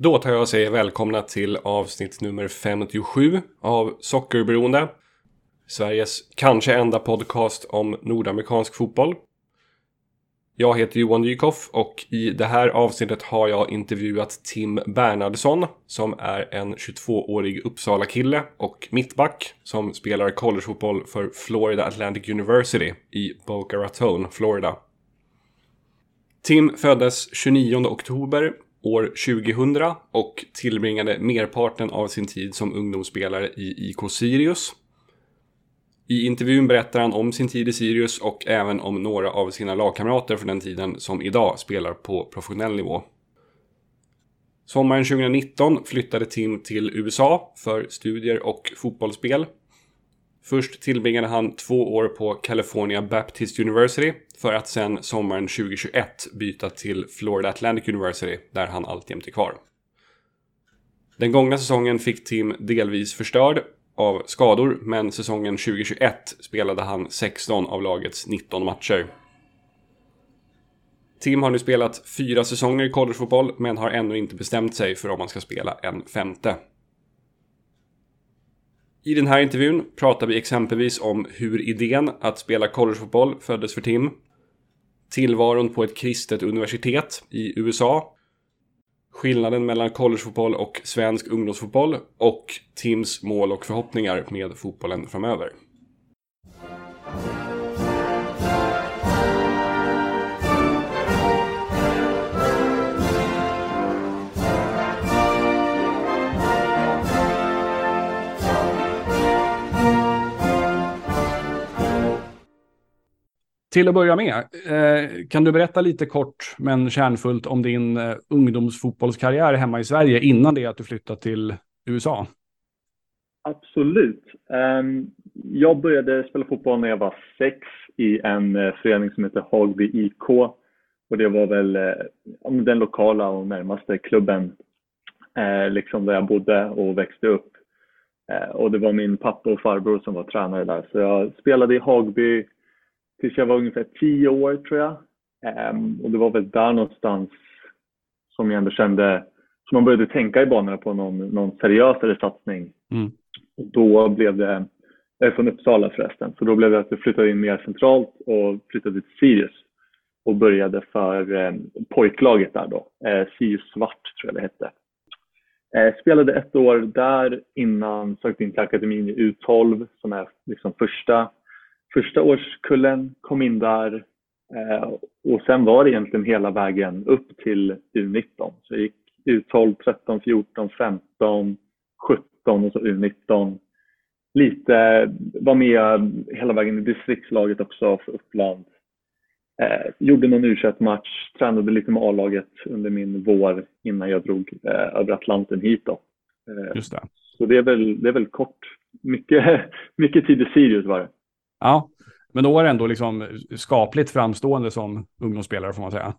Då tar jag och säger välkomna till avsnitt nummer 57 av Sockerberoende. Sveriges kanske enda podcast om nordamerikansk fotboll. Jag heter Johan Dykhoff och i det här avsnittet har jag intervjuat Tim Bernhardsson som är en 22-årig Uppsala-kille och mittback som spelar collegefotboll för Florida Atlantic University i Boca Raton, Florida. Tim föddes 29 oktober år 2000 och tillbringade merparten av sin tid som ungdomsspelare i IK Sirius. I intervjun berättar han om sin tid i Sirius och även om några av sina lagkamrater från den tiden som idag spelar på professionell nivå. Sommaren 2019 flyttade Tim till USA för studier och fotbollsspel. Först tillbringade han två år på California Baptist University för att sen sommaren 2021 byta till Florida Atlantic University där han alltjämt är kvar. Den gångna säsongen fick Tim delvis förstörd av skador men säsongen 2021 spelade han 16 av lagets 19 matcher. Tim har nu spelat fyra säsonger i collegefotboll men har ännu inte bestämt sig för om han ska spela en femte. I den här intervjun pratar vi exempelvis om hur idén att spela collegefotboll föddes för Tim, tillvaron på ett kristet universitet i USA, skillnaden mellan collegefotboll och svensk ungdomsfotboll och Tims mål och förhoppningar med fotbollen framöver. Till att börja med, eh, kan du berätta lite kort men kärnfullt om din eh, ungdomsfotbollskarriär hemma i Sverige innan det att du flyttade till USA? Absolut. Ehm, jag började spela fotboll när jag var sex i en eh, förening som heter Hagby IK. Och det var väl den lokala och närmaste klubben liksom där jag bodde och växte upp. och det var min pappa och farbror som var tränare där. Så jag spelade i Hagby tills jag var ungefär tio år tror jag. Um, och det var väl där någonstans som jag ändå kände, som man började tänka i banorna på någon, någon seriösare satsning. Mm. Och då blev det, jag är från Uppsala förresten, så då blev det att jag flyttade in mer centralt och flyttade till Sirius och började för eh, pojklaget där då, eh, Sirius Svart tror jag det hette. Eh, spelade ett år där innan sökte in till akademin i U12 som är liksom första första årskullen kom in där eh, och sen var det egentligen hela vägen upp till U19. Så jag gick U12, 13, 14, 15, 17 och så U19. Lite, var med hela vägen i distriktslaget också för Uppland. Eh, gjorde någon u match tränade lite med A-laget under min vår innan jag drog eh, över Atlanten hit. Då. Eh, Just det. Så det är väl, det är väl kort. Mycket, mycket tid i Sirius var det. Ja, men då är det ändå liksom skapligt framstående som ungdomsspelare får man säga.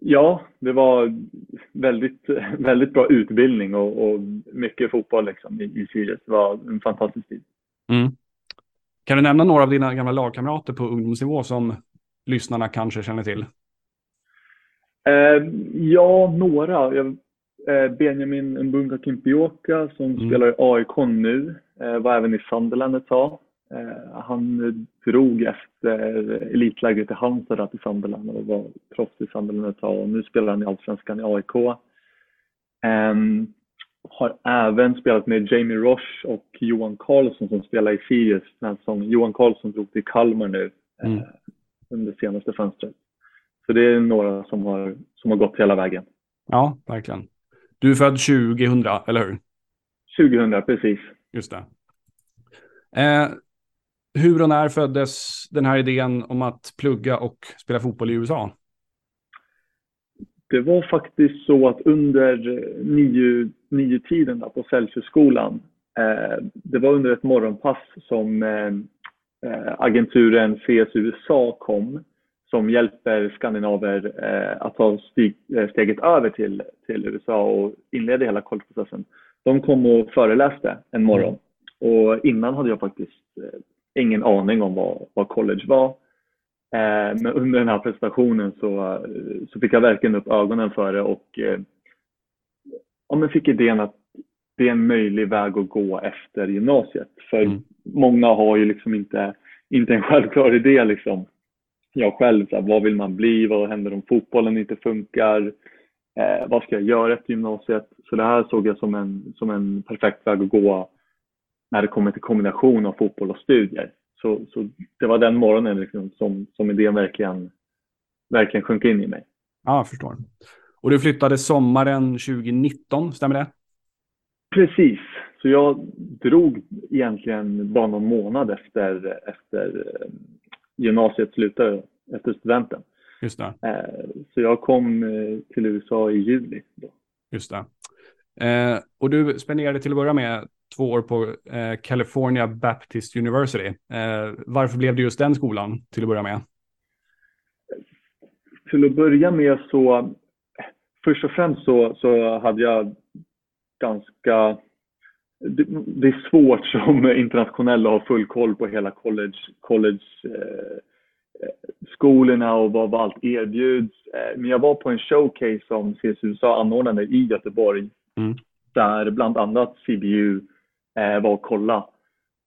Ja, det var väldigt, väldigt bra utbildning och, och mycket fotboll liksom i, i Sirius. Det var en fantastisk tid. Mm. Kan du nämna några av dina gamla lagkamrater på ungdomsnivå som lyssnarna kanske känner till? Eh, ja, några. Jag, eh, Benjamin Mbunga Kimpioka som mm. spelar i AIK nu. Eh, var även i Sunderland ett tag. Eh, han drog efter elitlägret i Halmstad till Sunderland och var proffs i Sunderland ett tag och nu spelar han i Allsvenskan i AIK. Um, ehm, har även spelat med Jamie Roche och Johan Karlsson som spelar i Sirius den här säsongen. Johan Karlsson drog till Kalmar nu mm. eh, under senaste fönstret. Så det är några som har, som har gått hela vägen. Ja, verkligen. Du är född 2000, eller hur? 2000, precis. Just det. Eh, hur och när föddes den här idén om att plugga och spela fotboll i USA? Det var faktiskt så att under nio, nio tiden på Celsiusskolan, eh, det var under ett morgonpass som eh, eh agenturen CS USA kom som hjälper skandinaver eh, att ta stig, eh, steget över till, till USA och inleda hela collegeprocessen. De kom och föreläste en morgon och innan hade jag faktiskt eh, ingen aning om vad, vad college var. Eh, men under den här presentationen så, så fick jag verkligen upp ögonen för det och eh, ja, men fick idén att det är en möjlig väg att gå efter gymnasiet. För mm. många har ju liksom inte, inte en självklar idé liksom. Jag själv, så här, vad vill man bli? Vad händer om fotbollen inte funkar? Eh, vad ska jag göra efter gymnasiet? Så det här såg jag som en, som en perfekt väg att gå när det kommer till kombination av fotboll och studier. Så, så det var den morgonen liksom som, som idén verkligen, verkligen sjönk in i mig. Ja, jag förstår. Och du flyttade sommaren 2019, stämmer det? Precis. Så jag drog egentligen bara någon månad efter, efter eh, gymnasiet slutade, efter studenten. Just det. Eh, så jag kom eh, till USA i juli. Då. Just det. Och du spenderade till att börja med två år på California Baptist University. Varför blev det just den skolan till att börja med? Till att börja med så, först och främst så, så hade jag ganska det, det, är svårt som internationell att ha full koll på hela college, college eh, skolorna och vad, vad allt erbjuds. Eh, men jag var på en showcase som CSUSA anordnade i Göteborg mm. där bland annat CBU eh, var och kolla.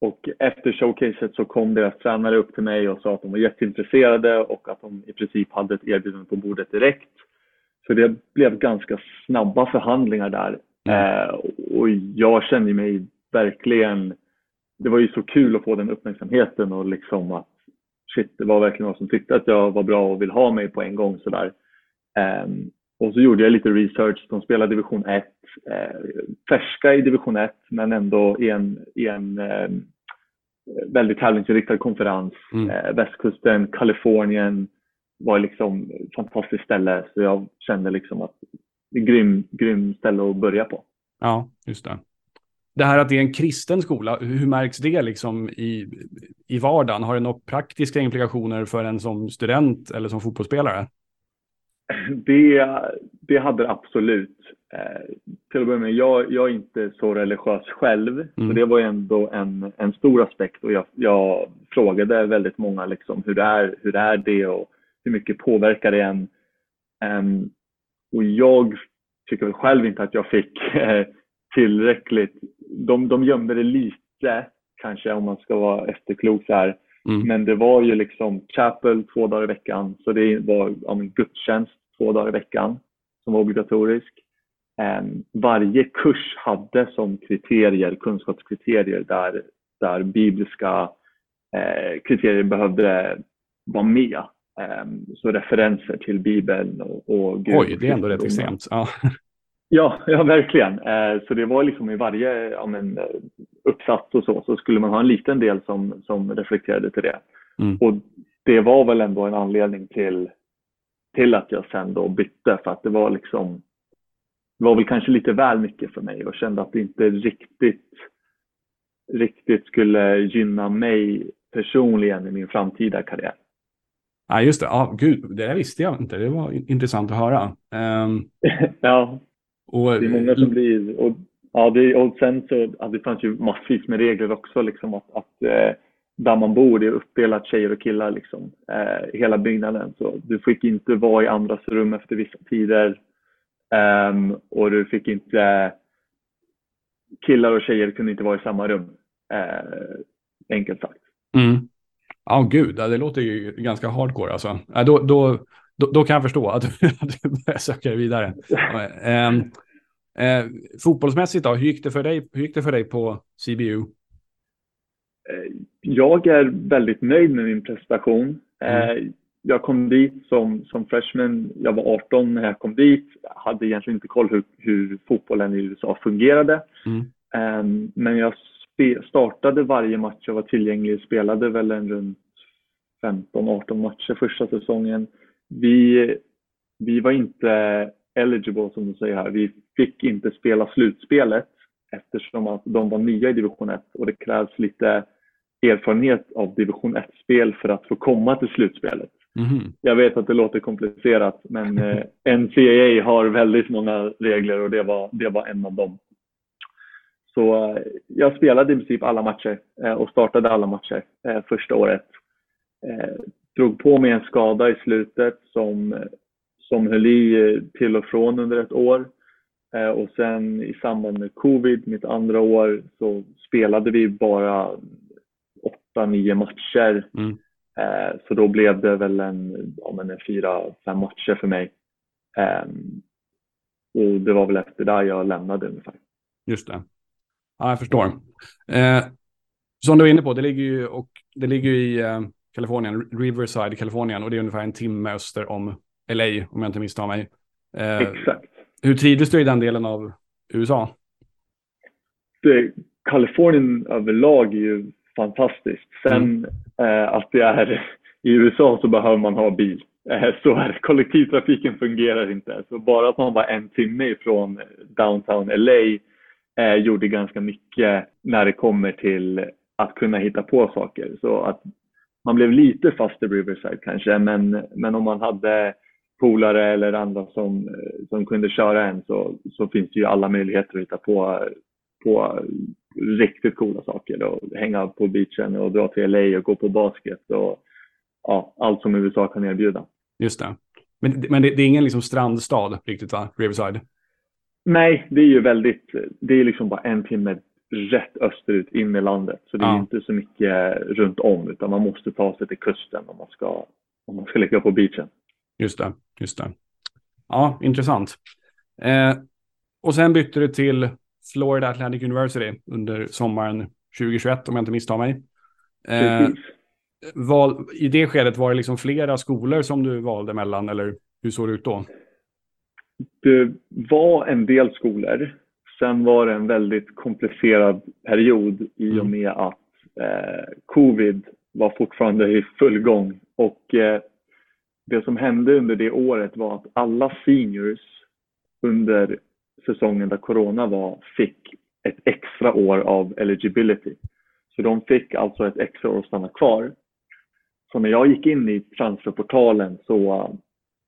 Och efter showcaset så kom deras tränare upp till mig och sa att de var jätteintresserade och att de i princip hade ett erbjudande på bordet direkt. Så det blev ganska snabba förhandlingar där. Eh, och jag kände mig verkligen, det var ju så kul att få den uppmärksamheten och liksom att shit, det var verkligen någon som tyckte att jag var bra och vill ha mig på en gång sådär. Eh, och så gjorde jag lite research. De spelar division 1, eh, färska i division 1 men ändå i en, i en eh, väldigt tävlingsinriktad konferens. Mm. Eh, västkusten, Kalifornien var liksom ett fantastiskt ställe så jag kände liksom att grym, grym ställe att börja på. Ja, just det. Det här att det är en kristen skola, hur märks det liksom i, i vardagen? Har det några praktiska implikationer för en som student eller som fotbollsspelare? Det, det hade det absolut. Eh, till att börja med, jag, jag är inte så religiös själv, mm. så det var ändå en, en stor aspekt och jag, jag frågade väldigt många liksom hur, är, hur är det och hur mycket påverkar det en? Um, och jag tycker väl själv inte att jag fick eh, tillräckligt. De, de gömde det lite, kanske om man ska vara efterklok så här. Mm. Men det var ju liksom chapel två dagar i veckan, så det var ja, gudstjänst två dagar i veckan som var obligatorisk. Um, varje kurs hade som kriterier, kunskapskriterier där, där bibliska eh, kriterier behövde vara med. Um, så referenser till Bibeln och, och Gud. Oj, det är ändå rätt extremt. Ja. Ja, ja verkligen. Uh, så det var liksom i varje ja, men, uppsats och så, så skulle man ha en liten del som, som reflekterade till det. Mm. Och det var väl ändå en anledning till, till att jag sen då bytte för att det var liksom det var väl kanske lite väl mycket för mig och kände att det inte riktigt riktigt skulle gynna mig personligen i min framtida karriär. Ja, just det. Ja, gud, det där visste jag inte. Det var intressant att höra. Um, ja, och, det är många som blir... Och, ja, det, och sen så ja, det fanns ju massvis med regler också. Liksom, att, att eh, där man bor, det är uppdelat tjejer och killar. Liksom, eh, hela byggnaden. Så du fick inte vara i andras rum efter vissa tider. Um, och du fick inte... Killar och tjejer kunde inte vara i samma rum. Eh, enkelt sagt. Mm. Ja, oh, gud, det låter ju ganska hardcore alltså. Då, då, då, då kan jag förstå att, du börjar söka dig vidare. eh, eh, fotbollsmässigt då, hur gick, det för dig, hur gick det för dig på CBU? Eh, jag är väldigt nöjd med min prestation. Mm. Eh, jag kom dit som, som freshman, jag var 18 när jag kom dit. Jag hade egentligen inte koll hur, hur fotbollen i USA fungerade. Mm. Ehm, men jag startade varje match jag var tillgänglig, spelade väl en runt 15-18 matcher första säsongen. Vi, vi var inte eligible som du säger här. Vi fick inte spela slutspelet eftersom att de var nya i division 1 och det krävs lite erfarenhet av division 1-spel för att få komma till slutspelet. Mm. Jag vet att det låter komplicerat men eh, NCAA har väldigt många regler och det var, det var en av dem. Så eh, jag spelade i princip alla matcher eh, och startade alla matcher eh, första året. Drog på mig en skada i slutet som, som höll i till och från under ett år. Eh, och sen i samband med covid, mitt andra år, så spelade vi bara åtta, nio matcher. Mm. Eh, så då blev det väl en, ja, men en fyra, fem matcher för mig. Ehm, och det var väl efter det jag lämnade ungefär. Just det. Ja, jag förstår. Eh, som du var inne på, det ligger ju, och, det ligger i eh, Kalifornien, Riverside Kalifornien och det är ungefär en timme öster om LA om jag inte misstar mig. Eh, Exakt. Hur trivdes du i den delen av USA? Det, Kalifornien överlag är ju fantastiskt. Sen mm. eh, att det är i USA så behöver man ha bil. Eh, så är Kollektivtrafiken fungerar inte. Så bara att man var en timme ifrån downtown LA eh, gjorde ganska mycket när det kommer till att kunna hitta på saker. Så att man blev lite fast i Riverside kanske, men, men om man hade polare eller andra som, som kunde köra en så, så finns det ju alla möjligheter att hitta på, på riktigt coola saker. Och hänga på beachen och dra till LA och gå på basket och ja, allt som USA kan erbjuda. Just det. Men, men det, det är ingen liksom strandstad riktigt va, Riverside? Nej, det är ju väldigt, det är liksom bara en timme rätt österut in i landet. Så det är ja. inte så mycket runt om utan man måste ta sig till kusten om man ska, om man ska ligga på beachen. Just det, just det. Ja, intressant. Eh, och sen bytte du till Florida Atlantic University under sommaren 2021 om jag inte misstar mig. Eh, val, I det skedet var det liksom flera skolor som du valde mellan eller hur såg det ut då? Det var en del skolor. Sen var det en väldigt komplicerad period i och med att eh, covid var fortfarande i full gång. Och eh, det som hände under det året var att alla seniors under säsongen där corona var fick ett extra år av eligibility. Så de fick alltså ett extra år att stanna kvar. Så när jag gick in i transferportalen så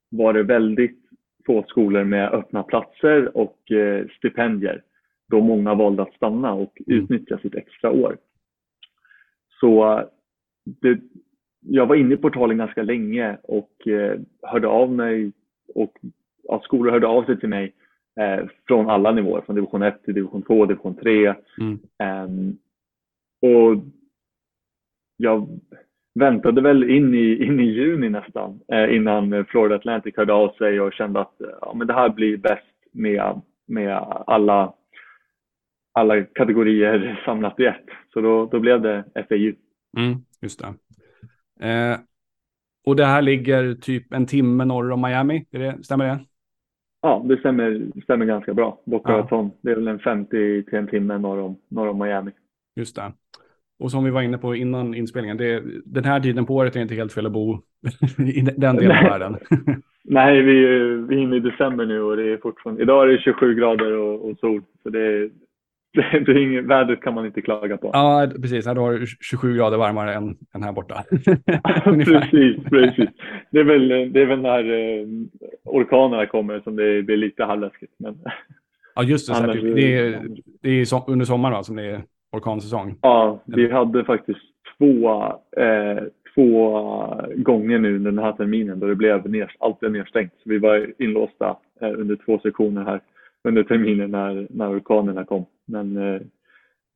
var det väldigt få skolor med öppna platser och eh, stipendier då många valde att stanna och mm. utnyttja sitt extra år. Så det, jag var inne i portalen ganska länge och eh, hörde av mig och ja, skolor hörde av sig till mig eh, från alla nivåer, från division 1 till division 2, division 3. Mm. Um, och jag väntade väl in i, in i juni nästan eh, innan Florida Atlantic hörde av sig och kände att ja, men det här blir bäst med, med alla, alla kategorier samlat i ett. Så då, då blev det FAU. Mm, just det. Eh, och det här ligger typ en timme norr om Miami, det, stämmer det? Ja, det stämmer, stämmer ganska bra. Boca Raton, det är väl en 50 till en timme norr om, norr om Miami. Just det. Och som vi var inne på innan inspelningen, det, den här tiden på året är inte helt fel att bo i den delen av världen. Nej, vi, vi är inne i december nu och det är fortfarande, idag är det 27 grader och, och sol. Så det, det, det är inget, vädret kan man inte klaga på. Ja, precis. Här har du 27 grader varmare än, än här borta. precis, precis. Det är väl, det är väl när eh, orkanerna kommer som det blir lite halvläskigt. Men... Ja, just det. Annars, det är, det är under sommaren va, som det är orkansäsong? Ja, vi hade faktiskt två, eh, två gånger nu under den här terminen då det blev ner, allt blev nedstängt. Så vi var inlåsta eh, under två sektioner här under terminen när, när orkanerna kom. Men eh,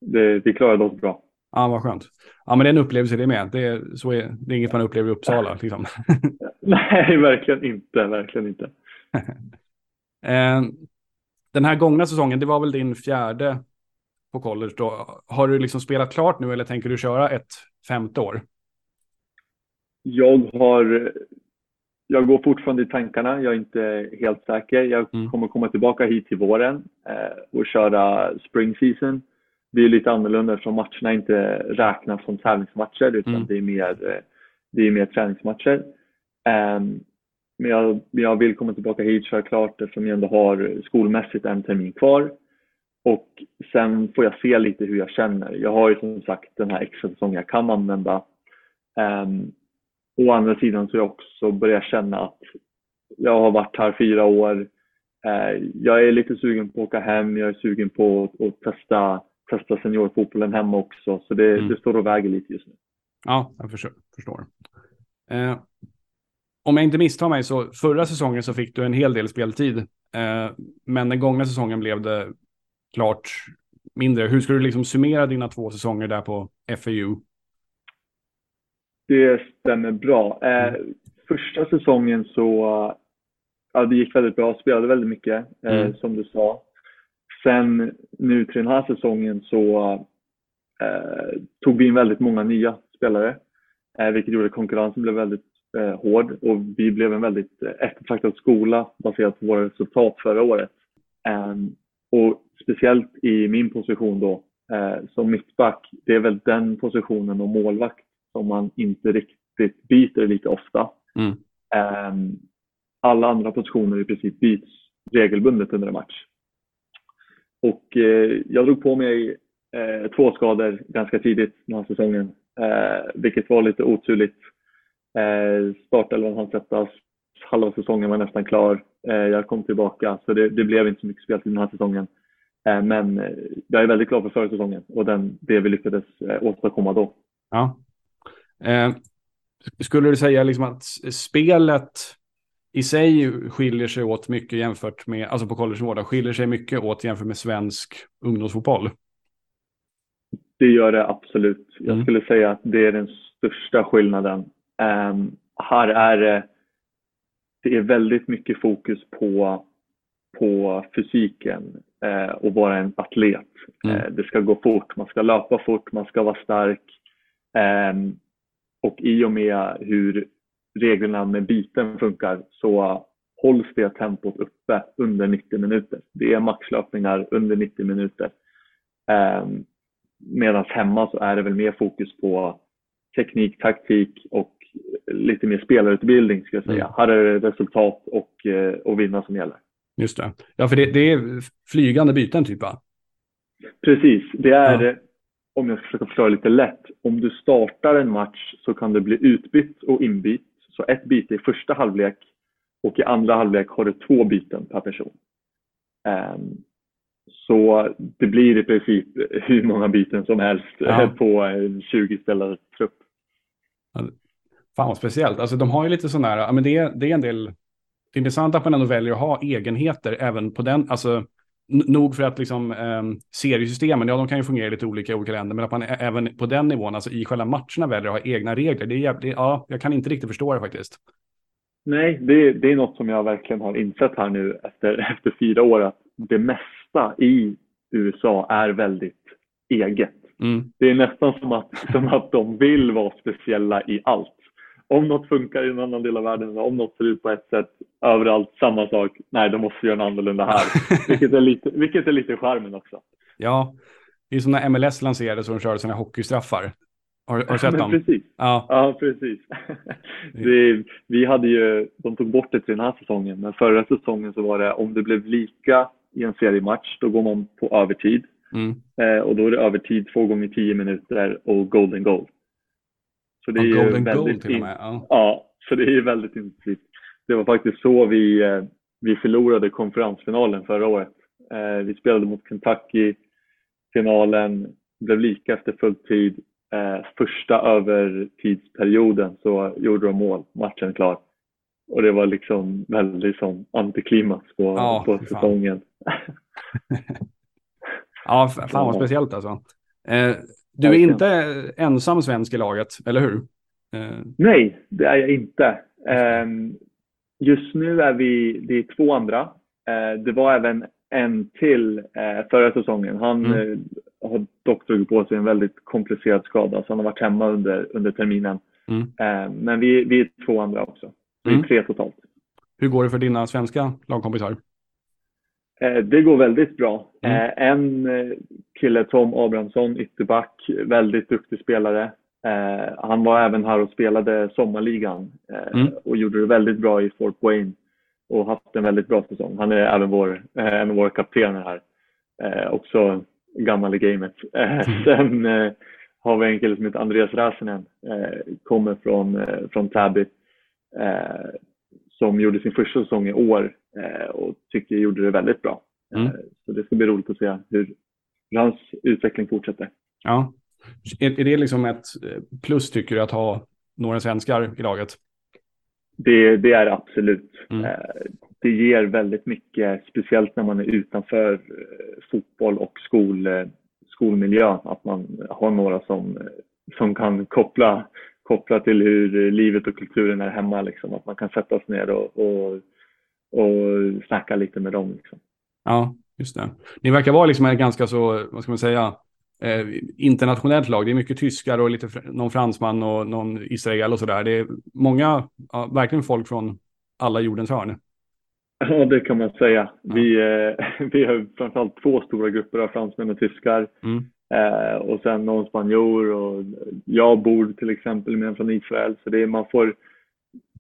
det, vi klarade oss bra. Ja, vad skönt. Ja, men det är en upplevelse det med. Det är, så är, det är inget man upplever i Uppsala. Liksom. Nej, verkligen inte. Verkligen inte. Eh, den här gångna säsongen, det var väl din fjärde på college då. Har du liksom spelat klart nu eller tänker du köra ett femte år? Jag har jag går fortfarande i tankarna. Jag är inte helt säker. Jag mm. kommer komma tillbaka hit till våren eh, och köra spring season. Det är lite annorlunda eftersom matcherna inte räknas som tävlingsmatcher utan mm. det, är mer, eh, det är mer träningsmatcher. Um, men jag, jag vill komma tillbaka hit, köra klart eftersom jag ändå har skolmässigt en termin kvar. Och sen får jag se lite hur jag känner. Jag har ju som sagt den här extra säsongen jag kan använda. Um, Å andra sidan så har jag också börjat känna att jag har varit här fyra år. Eh, jag är lite sugen på att åka hem. Jag är sugen på att testa, testa seniorfotbollen hemma också. Så det, mm. det står och väger lite just nu. Ja, jag förstår. Eh, om jag inte misstar mig så förra säsongen så fick du en hel del speltid men den gångna säsongen blev det klart mindre. Hur skulle du liksom summera dina två säsonger där på FAU? Det stämmer bra. Eh, mm. första säsongen så ja, det gick väldigt bra, spelade väldigt mycket eh, mm. som du sa. Sen nu till den här säsongen så eh, tog vi in väldigt många nya spelare, eh, vilket gjorde att konkurrensen blev väldigt eh, hård och vi blev en väldigt eftertraktad skola baserat på våra resultat förra året. Ehm, och speciellt i min position då eh, som mittback, det är väl den positionen och målvakt som man inte riktigt byter lika ofta. Mm. Um, alla andra positioner i princip byts regelbundet under en match. Och eh, jag drog på mig eh, två skador ganska tidigt den här säsongen, eh, vilket var lite oturligt. Eh, startelvan hann sättas, halva säsongen var nästan klar. Eh, jag kom tillbaka, så det, det, blev inte så mycket speltid den här säsongen. Eh, men eh, jag är väldigt glad för förra säsongen och den, det vi lyckades eh, åstadkomma då. Ja. skulle du säga liksom att spelet i sig skiljer sig åt mycket jämfört med, alltså på college skiljer sig mycket åt jämfört med svensk ungdomsfotboll? Det gör det absolut. Jag mm. skulle säga att det är den största skillnaden. Um, här är det, det är väldigt mycket fokus på, på fysiken uh, och vara en atlet. Mm. Uh, det ska gå fort, man ska löpa fort, man ska vara stark. Um, och i och med hur reglerna med byten funkar så hålls det tempot uppe under 90 minuter. Det är maxlöpningar under 90 minuter. Eh, Medan hemma så är det väl mer fokus på teknik, taktik och lite mer spelarutbildning ska jag säga. Mm. Här är det resultat och, eh, och vinna som gäller. Just det. Ja, för det, det är flygande byten typ va? Precis. Det är, ja. om jag ska försöka förklara lite lätt, om du startar en match så kan du bli utbytt och inbytt så ett byte i första halvlek och i andra halvlek har du två byten per person. Um, så det blir i princip hur många byten som helst ja. på en 20 spelare trupp. Fan vad speciellt. Alltså de har ju lite sådana här, men det, är, det är en del, det är intressant att man ändå väljer att ha egenheter även på den, alltså nog för att liksom eh, seriesystemen, ja de kan ju fungera lite olika i olika länder, men att man även på den nivån, alltså i själva matcherna väljer att ha egna regler, det är, det, ja, jag kan inte riktigt förstå det faktiskt. Nej, det, det är något som jag verkligen har insett här nu efter, efter fyra år, att det mesta i USA är väldigt eget. Mm. Det är nästan som att, som att de vill vara speciella i allt om något funkar i en annan del av världen, om något ser ut på ett sätt överallt, samma sak. Nej, då måste vi göra något annorlunda här. vilket, är lite, vilket är lite charmen också. Ja, det är som när MLS lanserade så de körde sina hockeystraffar. Har, har du sett dem? Precis. Ja, ja precis. det, vi hade ju, de tog bort det till den här säsongen, men förra säsongen så var det om det blev lika i en seriematch, då går man på övertid. Mm. Eh, och då är det övertid två gånger tio minuter och golden goal. Så det är golden goal till och med. Ja. ja, så det är väldigt intensivt. Det var faktiskt så vi, eh, vi förlorade konferensfinalen förra året. Eh, vi spelade mot Kentucky, finalen blev lika efter full tid. Eh, första övertidsperioden så gjorde de mål, matchen klar. Och det var liksom väldigt som antiklimax på, ja, på säsongen. ja, fan vad speciellt alltså. Du är inte ensam svensk i laget, eller hur? Eh, Nej, det är jag inte. Ehm, just nu är vi, det är två andra. Eh, det var även en till eh, förra säsongen. Han mm. har dock dragit på sig en väldigt komplicerad skada, så han har varit hemma under, under terminen. Mm. Ehm, men vi, vi är två andra också. Vi är mm. tre totalt. Hur går det för dina svenska lagkompisar? Eh, det går väldigt bra. Mm. Eh, en eh, kille, Tom Abrahamsson, ytterback, väldigt duktig spelare. Han var även här och spelade sommarligan mm. och gjorde det väldigt bra i Fort Wayne och haft en väldigt bra säsong. Han är även vår, en av våra kaptener här. Också gammal i gamet. Mm. Sen har vi en kille som heter Andreas Räsinen, kommer från, från Täby som gjorde sin första säsong i år och tycker gjorde det väldigt bra. Mm. Eh, så det ska bli roligt att se hur, hur hans utveckling fortsätter. Ja. Är, är det liksom ett eh, plus tycker du att ha några svenskar i laget? Det, det är absolut. Mm. det ger väldigt mycket, speciellt när man är utanför eh, fotboll och skol, eh, skolmiljö, att man har några som, som kan koppla, koppla till hur livet och kulturen är hemma. Liksom. Att man kan sätta sig ner och, och, och snacka lite med dem. Liksom. Ja, just det. Ni verkar vara liksom en ganska så, vad ska man säga, eh, internationellt lag. Det är mycket tyskar och lite någon fransman och någon israel och sådär. Det är många, ja, verkligen folk från alla jordens hörn. Ja, det kan man säga. Ja. Vi, eh, vi har framförallt två stora grupper av fransmän och tyskar. Mm. Eh, och sen någon spanjor och jag bor till exempel med en från Israel. Så det är, man, får,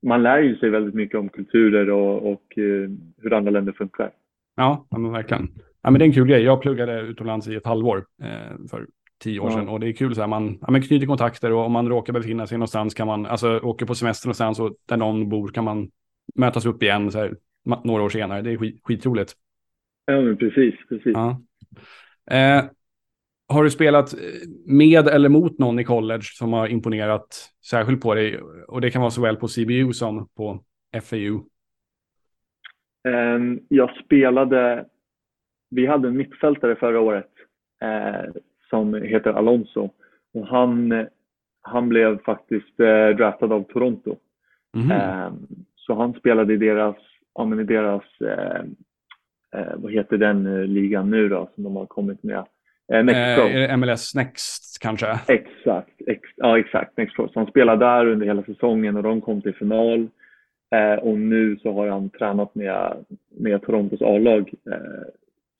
man lär ju sig väldigt mycket om kulturer och, och eh, hur andra länder funkar. Ja, men verkligen. Ja, men det är en kul grej. Jag pluggade utomlands i ett halvår eh, för tio år ja. sedan och det är kul så här, man, ja, man knyter kontakter och om man råkar befinna sig någonstans kan man, alltså åker på semester någonstans och där någon bor kan man mötas upp igen så här, några år senare. Det är skit, skitroligt. Ja, men precis, precis. Ja. Eh, har du spelat med eller mot någon i college som har imponerat särskilt på dig? Och det kan vara såväl på CBU som på FAU. Um, jag spelade, vi hade en mittfältare förra året uh, som heter Alonso. Och han, han blev faktiskt uh, draftad av Toronto. Mm um, så han spelade i deras, ja, i deras uh, vad heter den ligan nu då som de har kommit med? Eh, Next Pro. Eh, MLS Next kanske? Exakt, ex, ja exakt. Next Pro. Så han spelade där under hela säsongen och de kom till final. Eh, och nu så har han tränat med, med Torontos A-lag eh,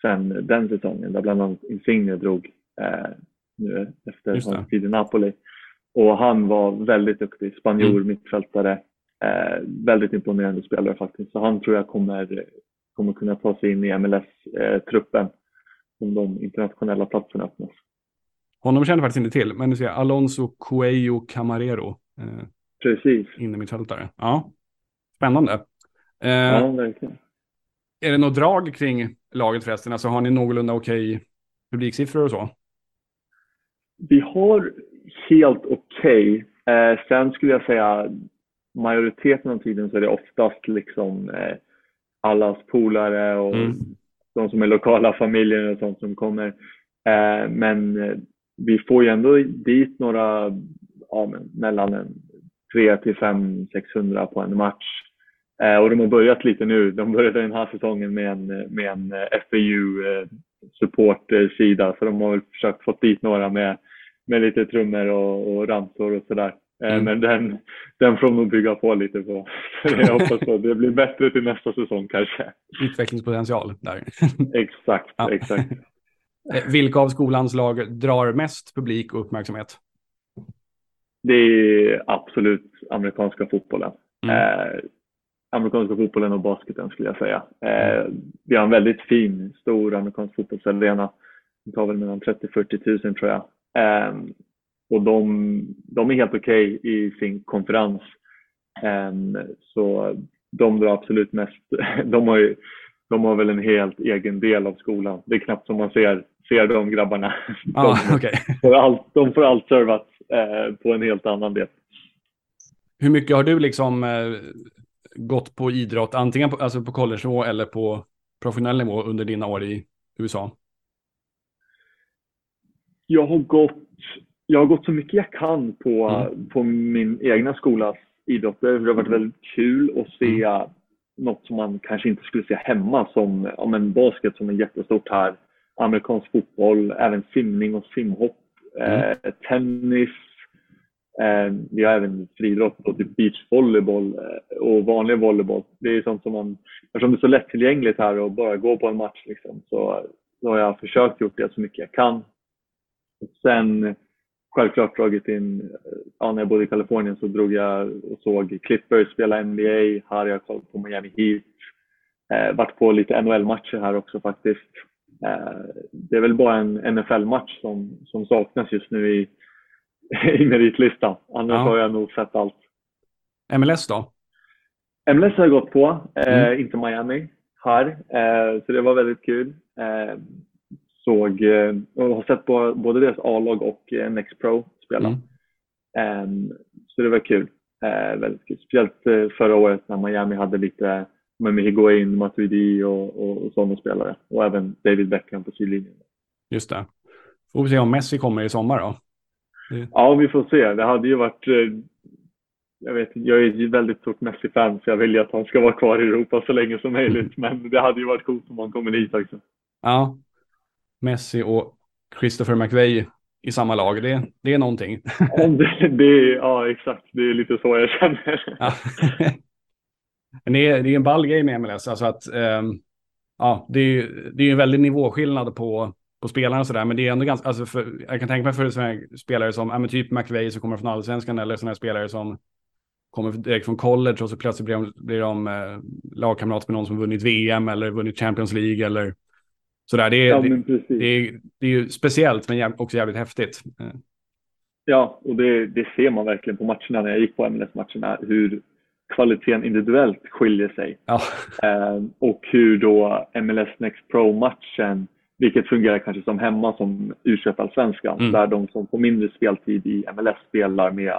sen den säsongen där bland annat Insigne drog eh, nu efter hans tid i Napoli. Och han var väldigt duktig, spanjor, mm. mittfältare. Eh, väldigt imponerande spelare faktiskt. Så han tror jag kommer, kommer kunna ta sig in i MLS-truppen om de internationella platserna öppnas. Honom känner jag faktiskt inte till, men du ser Alonso Cuello Camarero. Eh, Precis. Innermittfältare. Ja, spännande. Eh, ja, verkligen. Är det något drag kring laget förresten? Alltså har ni någorlunda okej publiksiffror och så? Vi har helt okej. Okay. Eh, sen skulle jag säga majoriteten av tiden så är det oftast liksom eh, allas polare och mm de som är lokala familjer och sånt som kommer. Eh, men eh, vi får ju ändå dit några, ja, men mellan en 3 till 5 600 på en match. Eh, och de har börjat lite nu. De började den här säsongen med en, med en eh, FAU eh, supportsida så de har väl försökt få dit några med, med lite trummor och, och ramsor och sådär. Mm. Men den, den får nog bygga på lite på. Jag hoppas att det blir bättre till nästa säsong kanske. Utvecklingspotential där. exakt, ja. exakt. Eh, vilka av skolans lag drar mest publik och uppmärksamhet? Det är absolut amerikanska fotbollen. Mm. Eh, amerikanska fotbollen och basketen skulle jag säga. Eh, vi har en väldigt fin, stor amerikansk fotbollsarena. Det tar väl mellan 30-40 000 tror jag. Eh, och de, de är helt okej okay i sin konferens. Um, så de drar absolut mest. De har, ju, de har väl en helt egen del av skolan. Det är knappt som man ser, ser de grabbarna. Ah, de, okay. får allt, de får allt servat eh, på en helt annan del. Hur mycket har du liksom eh, gått på idrott, antingen på, alltså på college-nivå eller på professionell nivå under dina år i USA? Jag har gått jag har gått så mycket jag kan på, mm. på min egna skolas idrotter. Det har varit väldigt kul att se mm. något som man kanske inte skulle se hemma som ja, men basket som är jättestort här. Amerikansk fotboll, även simning och simhopp, mm. eh, tennis. Eh, vi har även friidrott typ beachvolleyboll eh, och vanlig volleyboll. Det är sånt som man, eftersom det är så lättillgängligt här och bara gå på en match liksom, så, så har jag försökt gjort det så mycket jag kan. Och sen självklart dragit in, ja, när jag bodde i Kalifornien så drog jag och såg Clippers spela NBA, här har jag kollat på Miami Heat. Eh, varit på lite NHL-matcher här också faktiskt. Eh, det är väl bara en NFL-match som, som saknas just nu i, i meritlistan. Annars ja. har jag nog sett allt. MLS då? MLS har jag gått på, eh, mm. inte Miami, här. Eh, så det var väldigt kul. Eh, såg eh, och har sett både deras A-lag och eh, Next Pro spela. Mm. Um, så det var kul. Uh, väldigt kul. Speciellt förra året när Miami hade lite med Higuain, Matuidi och, och, och sådana spelare. Och även David Beckham på sidlinjen. Just det. Får vi se om Messi kommer i sommar då? Det... Ja, vi får se. Det hade ju varit... Eh, jag vet jag är ju väldigt stort Messi-fan så jag vill ju att han ska vara kvar i Europa så länge som möjligt. Men det hade ju varit coolt om han kommer hit också. Ja. Messi och Christopher McVeigh i samma lag. Det, det är någonting. Ja, det, det, ja, exakt. Det är lite så jag känner. Ja. det, är, det är en ball grej med MLS. Alltså att, um, ja, det, är, det är en väldig nivåskillnad på, på spelarna och sådär. Men det är ändå ganska, alltså för, jag kan tänka mig för spelare som, ja, typ McVeigh som kommer från allsvenskan eller sådana spelare som kommer direkt från college och så plötsligt blir de, blir de eh, lagkamrat med någon som vunnit VM eller vunnit Champions League eller sådär. Det är, ja, det, det, är, det är ju speciellt men också jävligt häftigt. Ja, och det, det ser man verkligen på matcherna när jag gick på MLS-matcherna hur kvaliteten individuellt skiljer sig. Ja. Eh, och hur då MLS Next Pro-matchen, vilket fungerar kanske som hemma som u allsvenskan mm. där de som får mindre speltid i MLS spelar med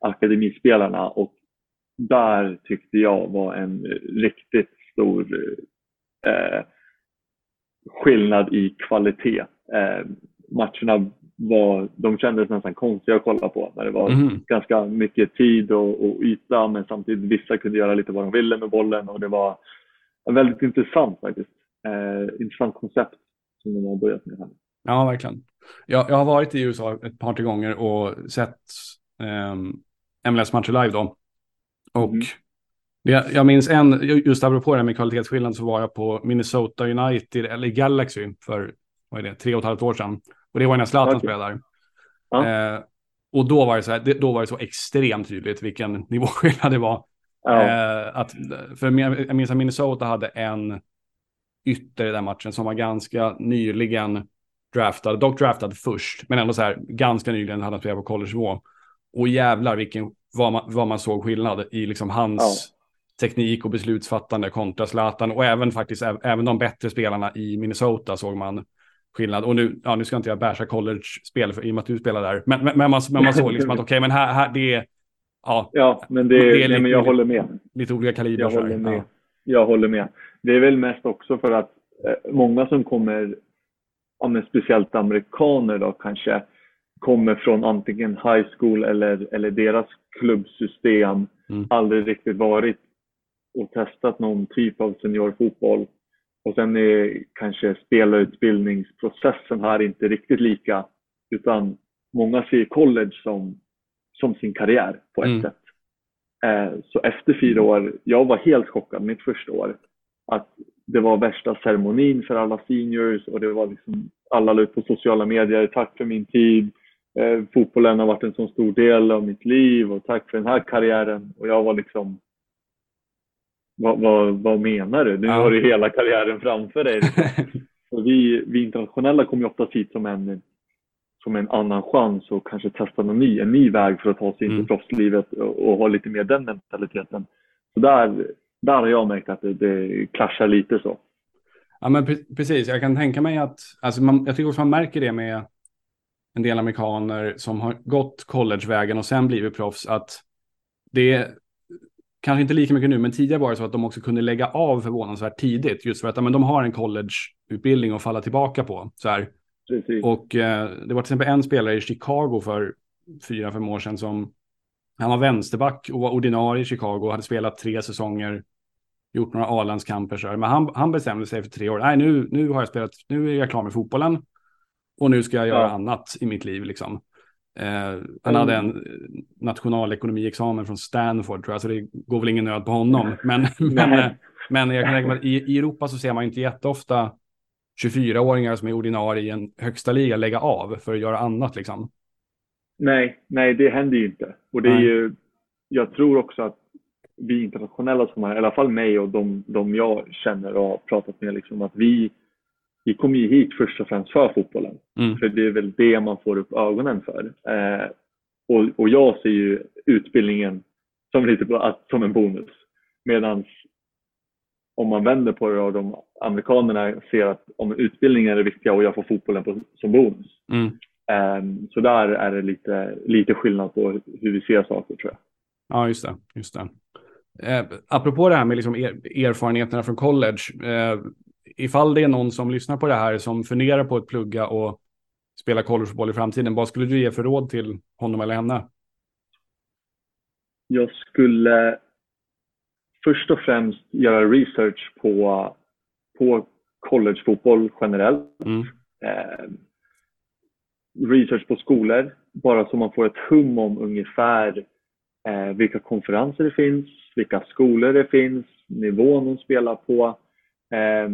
akademispelarna och där tyckte jag var en riktigt stor eh, skillnad i kvalitet. Eh, matcherna var, de kändes nästan konstiga att kolla på. När det var mm. ganska mycket tid och, och yta men samtidigt vissa kunde göra lite vad de ville med bollen och det var väldigt intressant faktiskt. Eh, intressant koncept som de har börjat med här. Ja, verkligen. Jag, jag har varit i USA ett par, tre gånger och sett eh, MLS-matcher live då. Och mm. Det, jag minns en, just apropå det här med kvalitetsskillnad så var jag på Minnesota United, eller Galaxy för, vad är det, tre och ett halvt år sedan. Och det var när Zlatan okay. spelade där. Ja. Eh, och då var, det så här, då var det så extremt tydligt vilken nivåskillnad det var. Ja. Eh, att, för jag minns att Minnesota hade en ytter i den matchen som var ganska nyligen draftad, dock draftad först, men ändå så här ganska nyligen hade han spelat på college-nivå. Och jävlar vilken, vad man, vad man såg skillnad i liksom hans ja. Teknik och beslutsfattande kontra Zlatan och även faktiskt även de bättre spelarna i Minnesota såg man skillnad. Och nu, ja, nu ska inte jag bärsa college-spel för, i och med att du spelar där. Men, men, men, man, men man såg liksom att okej, okay, men här, här, det är... Ja, ja men det, det är lite, men jag håller med. Lite olika kaliber. Jag håller med. Ja. Jag håller med. Det är väl mest också för att eh, många som kommer, ja, men speciellt amerikaner då kanske, kommer från antingen high school eller, eller deras klubbsystem, mm. aldrig riktigt varit och testat någon typ av seniorfotboll och sen är kanske spelarutbildningsprocessen här inte riktigt lika. Utan många ser college som, som sin karriär på ett mm. sätt. Eh, så efter fyra år, jag var helt chockad mitt första år. Att det var värsta ceremonin för alla seniors och det var liksom, alla la ut på sociala medier, tack för min tid. Eh, fotbollen har varit en så stor del av mitt liv och tack för den här karriären. Och jag var liksom vad, vad, vad menar du? Nu ja. har du hela karriären framför dig. vi, vi internationella kommer ju oftast hit som en, som en annan chans och kanske testa någon ny, en ny väg för att ta sig in i mm. proffslivet och, och ha lite mer den mentaliteten. Så där, där har jag märkt att det, det klaschar lite så. Ja, men precis. Jag kan tänka mig att, alltså man, jag tycker också man märker det med en del amerikaner som har gått collegevägen och sen blivit proffs, att det, kanske inte lika mycket nu, men tidigare var det så att de också kunde lägga av förvånansvärt tidigt, just för att men de har en collegeutbildning att falla tillbaka på. Så här. Och eh, det var till exempel en spelare i Chicago för fyra, fem år sedan som han var vänsterback och var ordinarie i Chicago och hade spelat tre säsonger, gjort några A-landskamper. Men han, han bestämde sig för tre år, nej nu, nu har jag spelat, nu är jag klar med fotbollen och nu ska jag göra ja. annat i mitt liv liksom. Eh, han hade en nationalekonomiexamen från Stanford tror jag, så det går väl ingen nöd på honom. Men, men, eh, men jag kan tänka mig att i, i Europa så ser man inte jätteofta 24-åringar som är ordinarie i en högsta liga lägga av för att göra annat liksom. Nej, nej det händer ju inte. Och det är ju, jag tror också att vi internationella som är, i alla fall mig och de, de jag känner och har pratat med, liksom, att vi vi kommer ju hit först och främst för fotbollen. Mm. För det är väl det man får upp ögonen för. Eh, och, och jag ser ju utbildningen som, lite, som en bonus. Medan om man vänder på det och de amerikanerna ser att om utbildningen är viktiga och jag får fotbollen på, som bonus. Mm. Um, så där är det lite, lite skillnad på hur vi ser saker tror jag. Ja, just det. Just det. Eh, apropå det här med liksom er, erfarenheterna från college. Eh, ifall det är någon som lyssnar på det här som funderar på att plugga och spela collegefotboll i framtiden, vad skulle du ge för råd till honom eller henne? Jag skulle först och främst göra research på, på collegefotboll generellt. Mm. Eh, research på skolor, bara så man får ett hum om ungefär eh, vilka konferenser det finns, vilka skolor det finns, nivån de spelar på. Eh,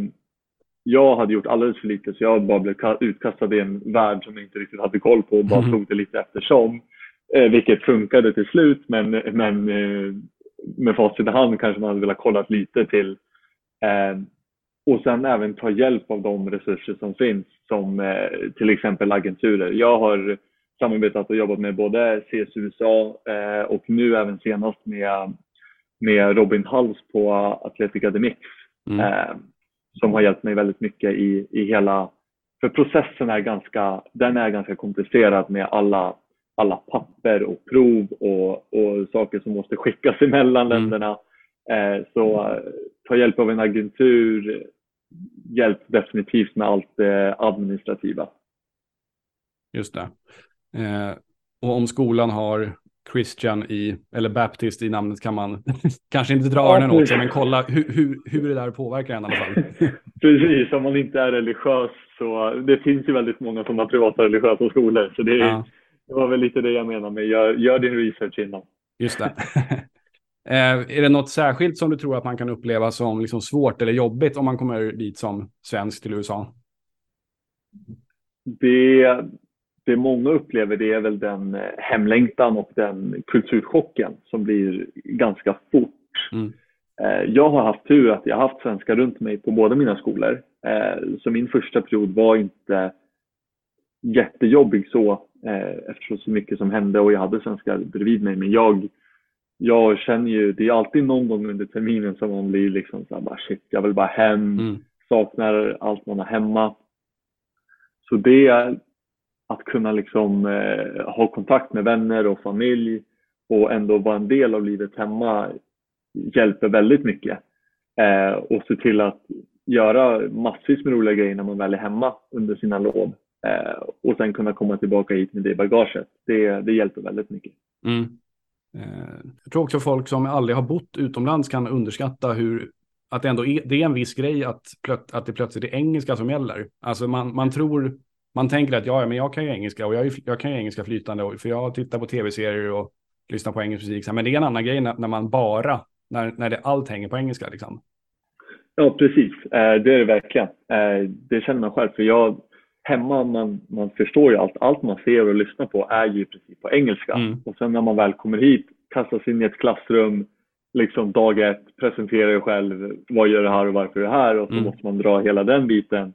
jag hade gjort alldeles för lite så jag bara blev utkastad i en värld som jag inte riktigt hade koll på och bara mm. tog det lite eftersom. Eh, vilket funkade till slut men, men eh, med facit i hand kanske man hade velat kolla lite till. Eh, och sen även ta hjälp av de resurser som finns som eh, till exempel agenturer. Jag har samarbetat och jobbat med både CS USA eh, och nu även senast med, med Robin Hals på Athletic Academics. Mm. Som har hjälpt mig väldigt mycket i, i hela, för processen är ganska, den är ganska komplicerad med alla, alla papper och prov och, och saker som måste skickas emellan mm. länderna. Eh, så ta hjälp av en agentur, hjälp definitivt med allt det administrativa. Just det. Eh, och om skolan har Christian i, eller Baptist i namnet kan man kanske inte dra öronen åt sig, men kolla hur, hur, hur det där påverkar en i alla fall. Precis, om man inte är religiös så, det finns ju väldigt många som har privata religiösa skolor, så det, ja. det var väl lite det jag menar med gör, gör din research innan. Just det. Eh, är det något särskilt som du tror att man kan uppleva som liksom svårt eller jobbigt om man kommer dit som svensk till USA? Det, det många upplever det är väl den eh, hemlängtan och den kulturchocken som blir ganska fort. Mm. Eh, jag har haft tur att jag har haft svenskar runt mig på båda mina skolor. Så min första period var inte jättejobbig så eftersom så mycket som hände och jag hade svenskar bredvid mig. Men jag jag känner ju, det är alltid någon gång under terminen som man blir liksom så här, bara shit, jag vill bara hem, mm. saknar allt man har hemma. Så det är att kunna liksom eh, ha kontakt med vänner och familj och ändå vara en del av livet hemma hjälper väldigt mycket. Eh, och se till att göra massvis med roliga grejer när man väl är hemma under sina lov. Eh, och sen kunna komma tillbaka hit med det bagaget. Det, det hjälper väldigt mycket. Mm. Eh, jag tror också folk som aldrig har bott utomlands kan underskatta hur att det ändå är, det är en viss grej att, plöt, att det plötsligt är engelska som gäller. Alltså man, man tror, man tänker att ja, men jag kan ju engelska och jag, jag kan ju engelska flytande för jag tittar på tv-serier och lyssnar på engelsk musik. Men det är en annan grej när, när man bara, när, när det allt hänger på engelska liksom. Ja, precis. Eh, det är det verkligen. Eh, det känner man själv. För jag, hemma, man, man förstår ju allt. Allt man ser och lyssnar på är ju i princip på engelska. Mm. Och sen när man väl kommer hit, kastas in i ett klassrum, liksom dag ett, presentera dig själv. Vad gör du här och varför är du här? Och så mm. måste man dra hela den biten.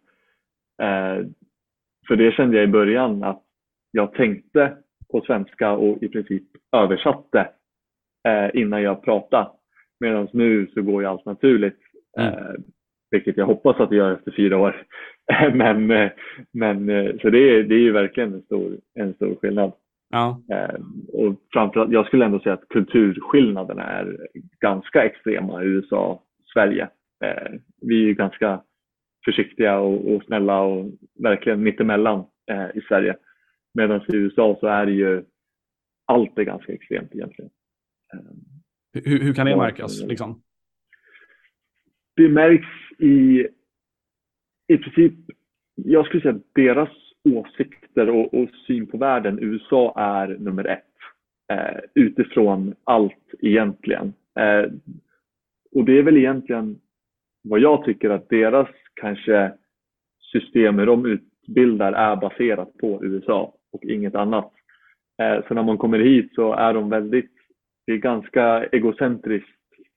För det kände jag i början att jag tänkte på svenska och i princip översatte eh, innan jag pratade. Medan nu så går ju allt naturligt. Mm. Eh, vilket jag hoppas att det gör efter fyra år. men eh, men eh, så det är, det är ju verkligen en stor, en stor skillnad. Ja. Eh, och framförallt, jag skulle ändå säga att kulturskillnaderna är ganska extrema i USA och Sverige. Vi är ju ganska försiktiga och, och snälla och verkligen mittemellan i Sverige. Medan i USA så är det ju allt är ganska extremt egentligen. Hur, hur kan det märkas? Liksom? Det märks i i princip, jag skulle säga deras åsikter och, och syn på världen, USA är nummer ett. Eh, utifrån allt egentligen. Eh, och det är väl egentligen vad jag tycker att deras kanske system hur de utbildar är baserat på USA och inget annat. Eh, så när man kommer hit så är de väldigt, det är ganska egocentriskt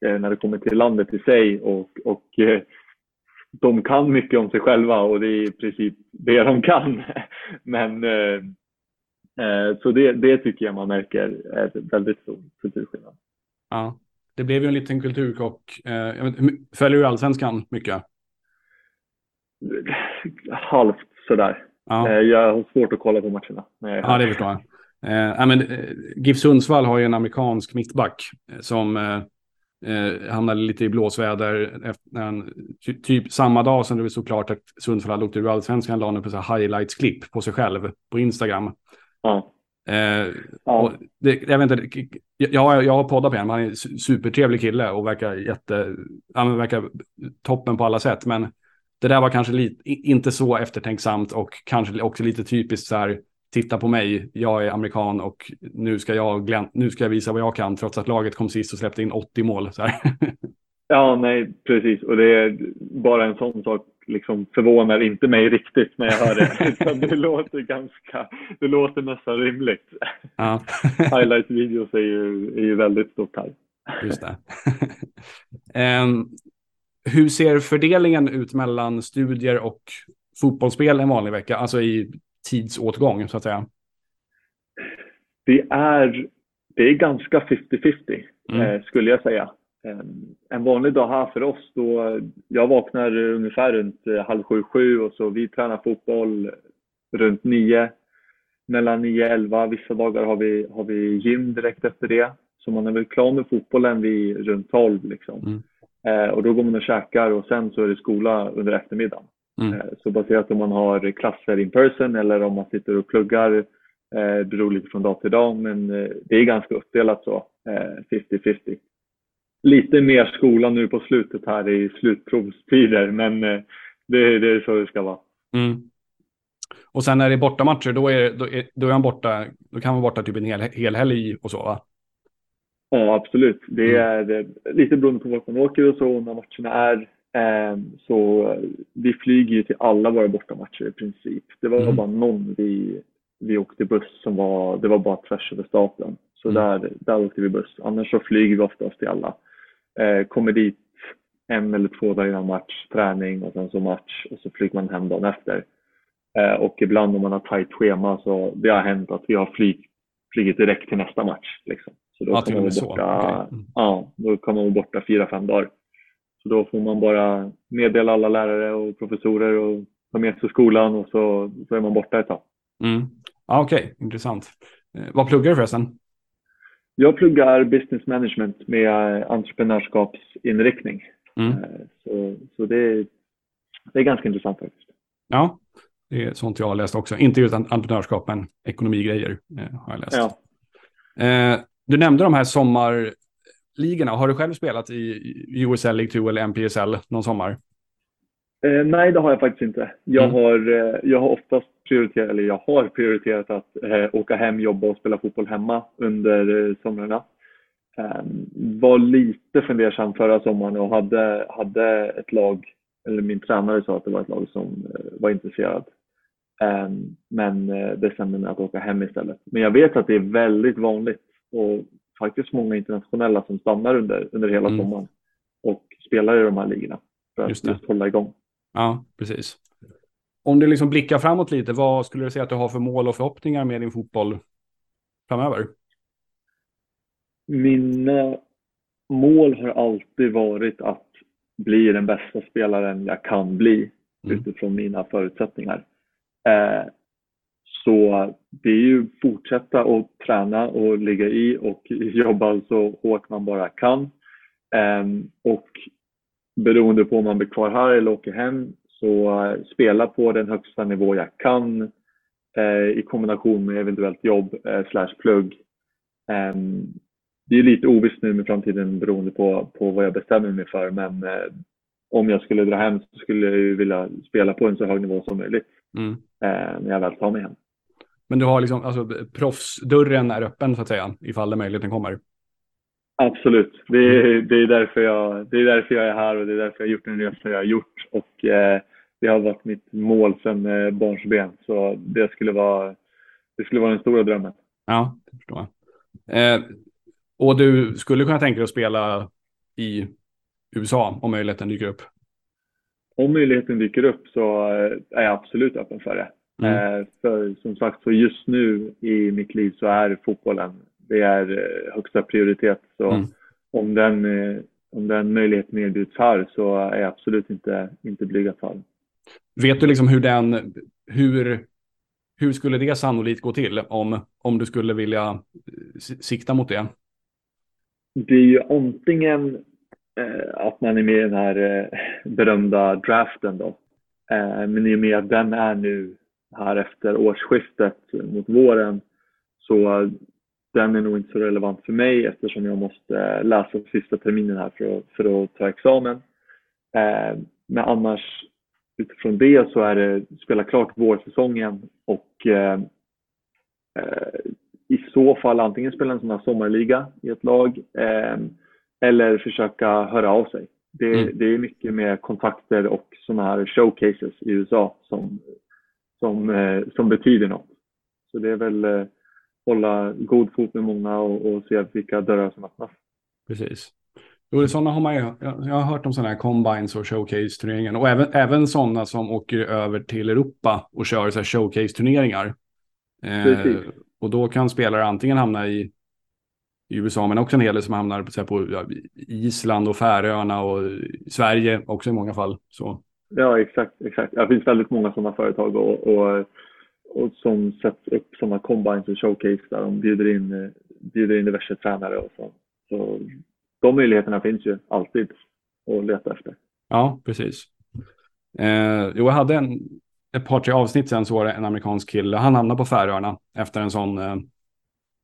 eh, när det kommer till landet i sig och, och eh, de kan mycket om sig själva och det är i princip det de kan. Men så det, det tycker jag man märker är väldigt stor kulturskillnad. Ja, det blev ju en liten kulturkrock. Följer du allsvenskan mycket? Halvt sådär. Ja. Eh, jag har svårt att kolla på matcherna. ja, det förstår jag. Eh, men, eh, GIF Sundsvall har ju en amerikansk mittback som eh, hamnade lite i blåsväder. Efter, han, ty, typ samma dag som det stod klart att Sundsvall hade åkt ur allsvenskan la han upp en highlights-klipp på sig själv på Instagram. Ja. Eh, ja. Det, jag, vet inte, jag, jag har poddat med honom, han är en supertrevlig kille och verkar, jätte, han verkar toppen på alla sätt. Men det där var kanske lite, inte så eftertänksamt och kanske också lite typiskt så här, titta på mig, jag är amerikan och nu ska jag, nu ska jag visa vad jag kan trots att laget kom sist och släppte in 80 mål. Så Ja, nej, precis. Och det är bara en sån sak liksom förvånar inte mig riktigt när jag hör det. det låter ganska, det låter nästan rimligt. Ja. Highlight-videos är ju, är ju väldigt stort här. Just det. um, hur ser fördelningen ut mellan studier och fotbollsspel en vanlig vecka? Alltså i tidsåtgång så att säga? Det är, det är ganska 50-50 mm. eh, skulle jag säga. Eh, en vanlig dag här för oss då, jag vaknar ungefär runt eh, halv sju, sju och så vi tränar fotboll runt nio. Mellan nio och elva, vissa dagar har vi, har vi gym direkt efter det. Så man är väl klar med fotbollen vid runt tolv liksom. Mm. Eh, och då går man och käkar och sen så är det skola under eftermiddagen. Mm. Eh, så baserat om man har klasser in person eller om man sitter och pluggar eh, beror lite från dag till dag men eh, det är ganska uppdelat så, 50-50. Eh, lite mer skola nu på slutet här i slutprovstider men eh, det, det är så det ska vara. Mm. Och sen när det är bortamatcher då är, då är, då är han borta, då kan man vara borta typ en hel, hel helg och så va? Ja absolut, det mm. är lite beroende på vart man åker och så när matcherna är Ehm, så vi flyger ju till alla våra bortamatcher i princip. Det var mm. bara någon vi, vi åkte buss som var, det var bara tvärs över staten. Så mm. där, där åkte vi buss. Annars så flyger vi oftast till alla. Eh, kommer dit en eller två dagar innan match, träning och sen så match och så flyger man hem dagen efter. Eh, och ibland om man har tajt schema så det har hänt att vi har flyg, flugit direkt till nästa match. Liksom. Så då ja, man vara borta, okay. mm. ja, då man vara borta fyra, fem dagar. Så då får man bara meddela alla lärare och professorer och ta med sig skolan och så, så är man borta ett tag. Mm. Ah, Okej, okay. intressant. Eh, vad pluggar du förresten? Jag pluggar business management med entreprenörskapsinriktning. Mm. Eh, så, så det, är, det är ganska intressant faktiskt. Ja, det är sånt jag har läst också. Inte just entreprenörskap, men ekonomigrejer eh, har jag läst. Ja. Eh, du nämnde de här sommar ligorna. Har du själv spelat i USL League 2 eller MPSL någon sommar? Eh, nej, det har jag faktiskt inte. Jag, mm. har, eh, jag har oftast prioriterat, eller jag har prioriterat att eh, åka hem, jobba och spela fotboll hemma under eh, somrarna. Ehm, var lite fundersam förra sommaren och hade, hade ett lag, eller min tränare sa att det var ett lag som eh, var intresserad. Ehm, men eh, det stämde med att åka hem istället. Men jag vet att det är väldigt vanligt och faktiskt många internationella som stannar under, under hela mm. sommaren och spelar i de här ligorna för att just, just hålla igång. Ja, precis. Om du liksom blickar framåt lite, vad skulle du säga att du har för mål och förhoppningar med din fotboll framöver? Mina mål har alltid varit att bli den bästa spelaren jag kan bli mm. utifrån mina förutsättningar. Eh, så det är ju fortsätta att träna och ligga i och jobba så hårt man bara kan. Ehm, och beroende på om man blir kvar här eller åker hem så eh, spela på den högsta nivå jag kan eh, i kombination med eventuellt jobb eh, slash plugg. Ehm, det är lite ovisst nu med framtiden beroende på, på vad jag bestämmer mig för men om jag skulle dra hem så skulle jag ju vilja spela på en så hög nivå som möjligt mm. när jag väl tar mig hem. Men du har liksom, alltså proffsdörren är öppen så att säga, ifall det möjligheten kommer. Absolut. Det är, det, är därför jag, det är därför jag är här och det är därför jag har gjort den resa jag har gjort. Och eh, det har varit mitt mål sedan eh, barnsben. Så det skulle, vara, det skulle vara den stora drömmen. Ja, det förstår jag. Eh, och du skulle kunna tänka dig att spela i USA om möjligheten dyker upp? Om möjligheten dyker upp så eh, är jag absolut öppen för det. Mm. Eh, för som sagt, så just nu i mitt liv så är fotbollen, det är eh, högsta prioritet. Så mm. om, den, eh, om den möjligheten erbjuds här så är jag absolut inte, inte blyg att ta den. Vet du liksom hur den, hur, hur skulle det sannolikt gå till om, om du skulle vilja sikta mot det? Det är ju antingen eh, att man är med i den här eh, berömda draften då. Eh, men i och med att den är nu här efter årsskiftet mot våren så den är nog inte så relevant för mig eftersom jag måste läsa sista terminen här för att, för att ta examen. Eh, men annars utifrån det så är det spela klart vårsäsongen och eh, eh, i så fall antingen spela en sån här sommarliga i ett lag eh, eller försöka höra av sig. Det, mm. det är mycket med kontakter och sådana här showcases i USA som, som, eh, som betyder något. Så det är väl eh, hålla god fot med många och, och se vilka dörrar som öppnas. Precis. Jo, sådana har man ju, jag, har hört om sådana här combines och showcase-turneringar och även, även sådana som åker över till Europa och kör så showcase-turneringar. Eh, och då kan spelare antingen hamna i, i USA, men också en hel del som hamnar på, på ja, Island och Färöarna och Sverige också i många fall. Så. Ja, exakt. exakt. Det finns väldigt många sådana företag och, och, och som sätter upp sådana combines och showcase där de bjuder in, bjuder in diverse tränare och så. så de möjligheterna finns ju alltid att leta efter. Ja, precis. Eh, jo, jag hade en, ett par, tre avsnitt sen så var det en amerikansk kille. Han hamnade på Färöarna efter en sån eh,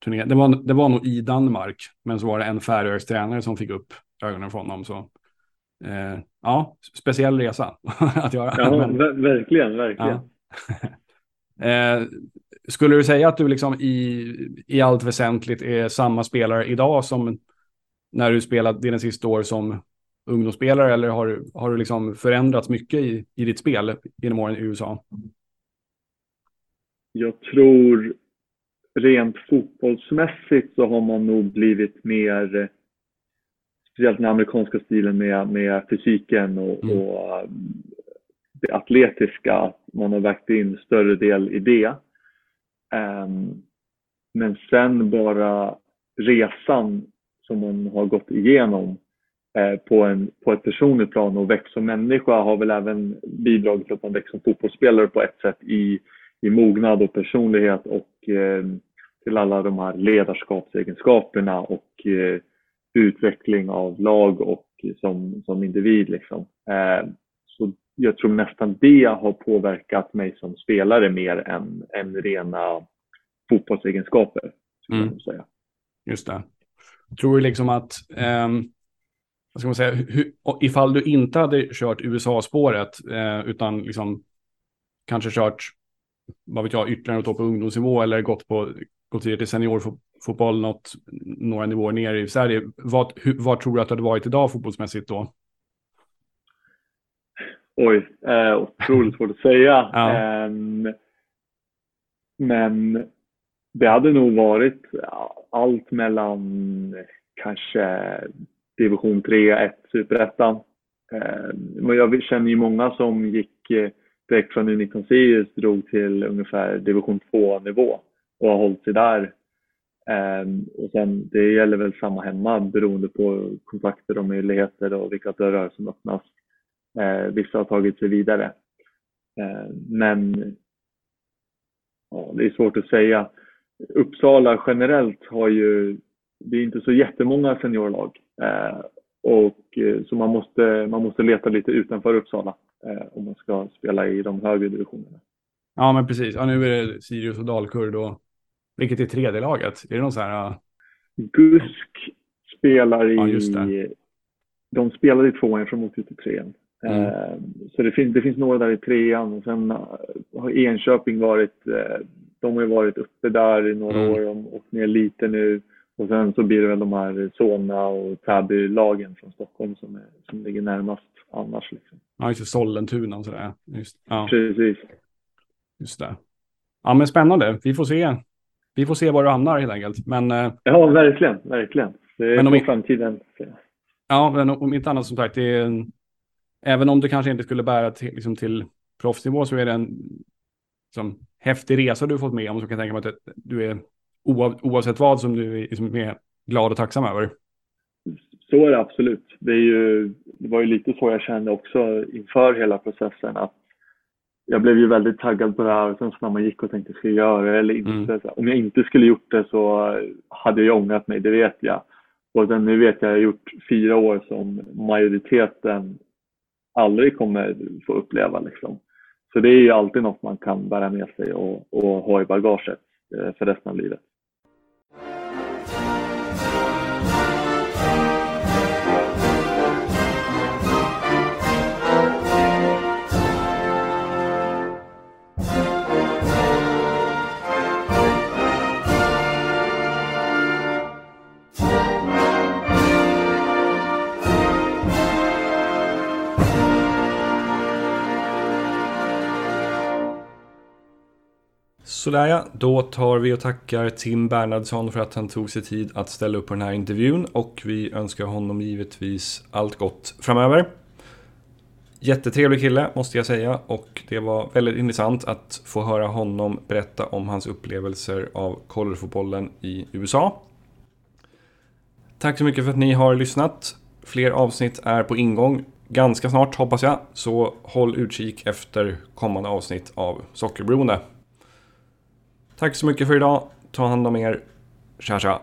turné. Det var, det var nog i Danmark, men så var det en Färöisk tränare som fick upp ögonen från honom. Så, eh, ja, speciell resa att göra. Ja, men, verkligen, verkligen. Ja. eh, skulle du säga att du liksom i, i allt väsentligt är samma spelare idag som när du spelade dina sista år som ungdomsspelare eller har, har du liksom förändrats mycket i, i ditt spel genom åren i USA? Jag tror rent fotbollsmässigt så har man nog blivit mer, speciellt den amerikanska stilen med, med fysiken och, mm. och det atletiska, man har vägt in större del i det. Um, men sen bara resan som man har gått igenom eh, på, en, på ett personligt plan och växt som människa har väl även bidragit till att man växer som fotbollsspelare på ett sätt i, i mognad och personlighet och eh, till alla de här ledarskapsegenskaperna och eh, utveckling av lag och som, som individ. Liksom. Eh, så jag tror nästan det har påverkat mig som spelare mer än, än rena fotbollsegenskaper. Mm. Säga. Just det. Tror du liksom att, um, vad ska man säga, hur, ifall du inte hade kört USA-spåret uh, utan liksom kanske kört, vad vet jag, ytterligare något på ungdomsnivå eller gått på gått vidare till seniorfotboll något, några nivåer ner i Sverige. Vad, hur, vad tror du att det hade varit idag fotbollsmässigt då? Oj, eh, otroligt svårt att säga. ja. eh, men det hade nog varit allt mellan kanske division 3, 1, superettan. Eh, jag känner ju många som gick eh, direkt från U19 Sirius drog till ungefär division 2-nivå och har hållit sig där. Eh, och sen, det gäller väl samma hemma beroende på kontakter och möjligheter och vilka dörrar som öppnas. Ehm, vissa har tagit sig vidare. Ehm, men ja, det är svårt att säga. Uppsala generellt har ju, det är inte så jättemånga seniorlag. Eh, och, eh, så man måste, man måste leta lite utanför Uppsala eh, om man ska spela i de högre divisionerna. Ja, men precis. Ja, nu är det Sirius och Dalkurd och vilket är tredje laget? Är det någon sån här? Gusk spelar i, ja, just det. de spelar i tvåan från mot till trean. Mm. Så det finns, det finns några där i trean och sen har Enköping varit de har ju varit uppe där i några mm. år och åkt ner lite nu. Och sen så blir det väl de här Solna och Täby-lagen från Stockholm som, är, som ligger närmast annars. Liksom. Ja, just det. Sollentuna och sådär. Just, ja. Precis. Just det. Ja, men spännande. Vi får se. Vi får se var du hamnar helt enkelt. Men, eh, ja, verkligen. Verkligen. Det är men om på framtiden. Ja, men om inte annat som sagt. En, även om det kanske inte skulle bära till, liksom till proffsnivå så är det en liksom, häftig resa du fått med om. Så kan jag tänka mig att du är oavsett vad som du är, liksom, är glad och tacksam över. Så är det absolut. Det, är ju, det var ju lite så jag kände också inför hela processen. att Jag blev ju väldigt taggad på det här och sen så när man gick och tänkte ska jag göra det eller inte. Mm. Om jag inte skulle gjort det så hade jag ångrat mig, det vet jag. Och sen nu vet jag, jag har gjort fyra år som majoriteten aldrig kommer få uppleva. Liksom. Så det är ju alltid något man kan bära med sig och, och ha i bagaget eh, för resten av livet. Sådär ja, då tar vi och tackar Tim Bernhardsson för att han tog sig tid att ställa upp på den här intervjun och vi önskar honom givetvis allt gott framöver. Jättetrevlig kille måste jag säga och det var väldigt intressant att få höra honom berätta om hans upplevelser av collegefotbollen i USA. Tack så mycket för att ni har lyssnat. Fler avsnitt är på ingång ganska snart hoppas jag, så håll utkik efter kommande avsnitt av Sockerberoende. Tack så mycket för idag. Ta hand om er. Tja tja.